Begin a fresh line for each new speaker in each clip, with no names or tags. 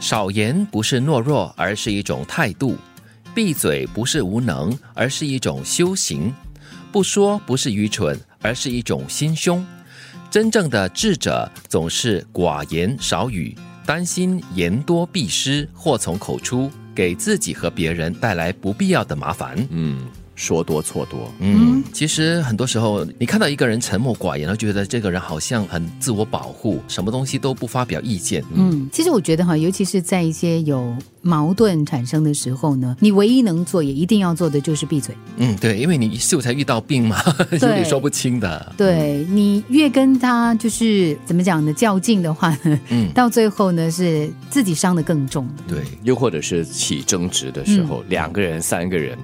少言不是懦弱，而是一种态度；闭嘴不是无能，而是一种修行；不说不是愚蠢，而是一种心胸。真正的智者总是寡言少语，担心言多必失，祸从口出，给自己和别人带来不必要的麻烦。
嗯，说多错多。
嗯，其实很多时候，你看到一个人沉默寡言，然后觉得这个人好像很自我保护，什么东西都不发表意见。
嗯，其实我觉得哈，尤其是在一些有矛盾产生的时候呢，你唯一能做也一定要做的就是闭嘴。
嗯，对，因为你秀才遇到病嘛，有点说不清的。
对你越跟他就是怎么讲呢，较劲的话呢，
嗯，
到最后呢是自己伤得更重。
对，
又或者是起争执的时候，两个人、三个人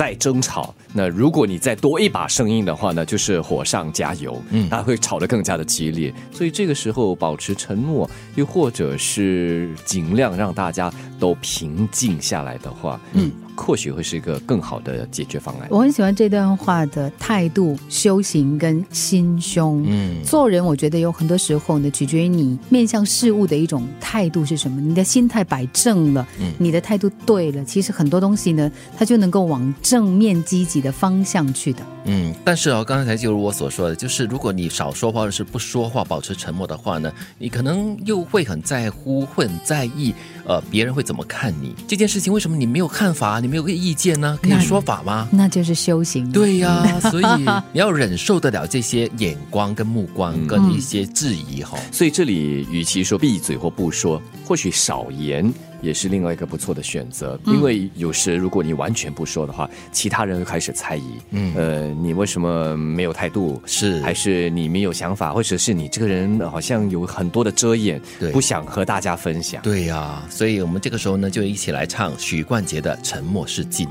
在争吵，那如果你再多一把声音的话呢，就是火上加油，
嗯
它会吵得更加的激烈。所以这个时候保持沉默，又或者是尽量让大家都平静下来的话，嗯，或许会是一个更好的解决方案。
我很喜欢这段话的态度、修行跟心胸。
嗯，
做人我觉得有很多时候呢，取决于你面向事物的一种态度是什么。你的心态摆正了，
嗯
你的态度对了，其实很多东西呢，它就能够往正面积极的方向去的。
嗯，但是哦，刚才就如我所说的，就是如果你少说话或者是不说话，保持沉默的话呢，你可能又会很在乎，会很在意，呃，别人会怎么看你这件事情。为什么你没有看法，你没有个意见呢？可以说法吗？
那就是修行。
对呀、所以你要忍受得了这些眼光、跟目光、跟一些质疑哈、
所以这里与其说闭嘴或不说，或许少言也是另外一个不错的选择。因为有时如果你完全不说的话，其他人会开始猜疑，
嗯
呃，你为什么没有态度？
是
还是你没有想法，或者是你这个人好像有很多的遮掩，
对
不想和大家分享。
对呀、所以我们这个时候呢，就一起来唱许冠杰的《沉默是金》。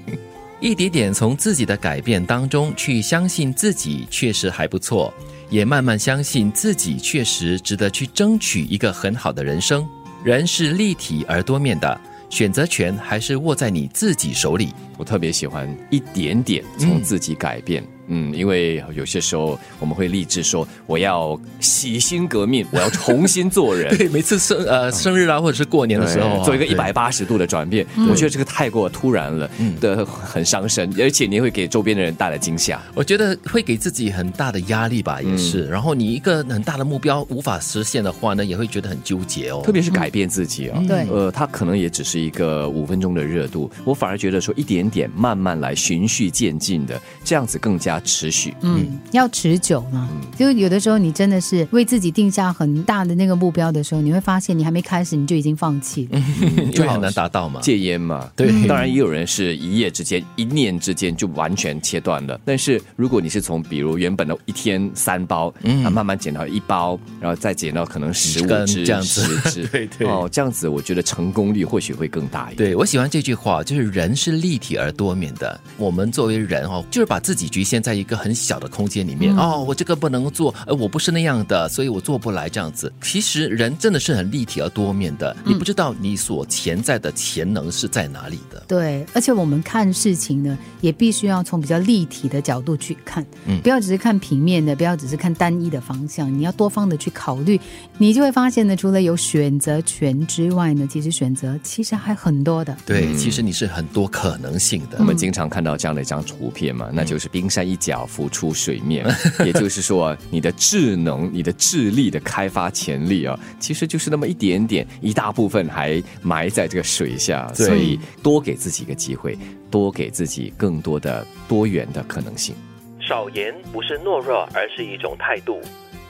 一点点从自己的改变当中去相信自己确实还不错，也慢慢相信自己确实值得去争取一个很好的人生。人是立体而多面的，选择权还是握在你自己手里。
我特别喜欢一点点从自己改变。嗯因为有些时候我们会立志说，我要洗心革面，我要重新做人。
对，每次生呃生日啊，或者是过年的时候啊，
做一个
对
一百八十度的转变，我觉得这个太过突然了，的很伤身，而且你会给周边的人带来惊吓。
我觉得会给自己很大的压力吧，也是。然后你一个很大的目标无法实现的话呢，也会觉得很纠结哦。
特别是改变自己啊、
对
呃，它可能也只是一个五分钟的热度，我反而觉得说一点点慢慢来，循序渐进的，这样子更加持续。
嗯，要持久嘛。就有的时候你真的是为自己定下很大的那个目标的时候，你会发现你还没开始你就已经放弃了。
因为很难达到嘛。
戒烟嘛，
对
当然也有人是一夜之间、一念之间就完全切断了。但是如果你是从比如原本的一天三包，嗯，啊，慢慢减到一包，然后再减到可能十五
根
支、
这样子
十支，
对对
哦，这样子我觉得成功率或许会更大一点。
对，我喜欢这句话，就是人是立体而多面的。我们作为人哦，就是把自己局限在一个很小的空间里面。哦，我这个不能做，呃，我不是那样的，所以我做不来这样子。其实人真的是很立体而多面的，你不知道你所潜在的潜能是在哪里的。
对，而且我们看事情呢，也必须要从比较立体的角度去看，
嗯
不要只是看平面的，不要只是看单一的方向，你要多方的去考虑，你就会发现呢，除了有选择权之外呢，其实选择其实还很多的。
对，其实你是很多可能性的
我。们经常看到这样的一张图片嘛，那就是冰山一角浮出水面，也就是说，你的智能、你的智力的开发潜力啊，其实就是那么一点点，一大部分还埋在这个水下，所以多给自己一个机会，多给自己更多的多元的可能性。
少言不是懦弱，而是一种态度；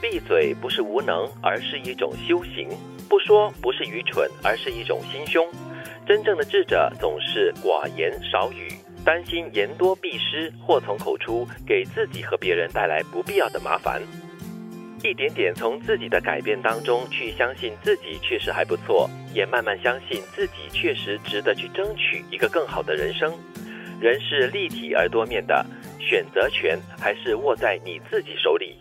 闭嘴不是无能，而是一种修行；不说不是愚蠢，而是一种心胸。真正的智者总是寡言少语，担心言多必失，祸从口出，给自己和别人带来不必要的麻烦。一点点从自己的改变当中去相信自己确实还不错，也慢慢相信自己确实值得去争取一个更好的人生。人是立体而多面的，选择权还是握在你自己手里。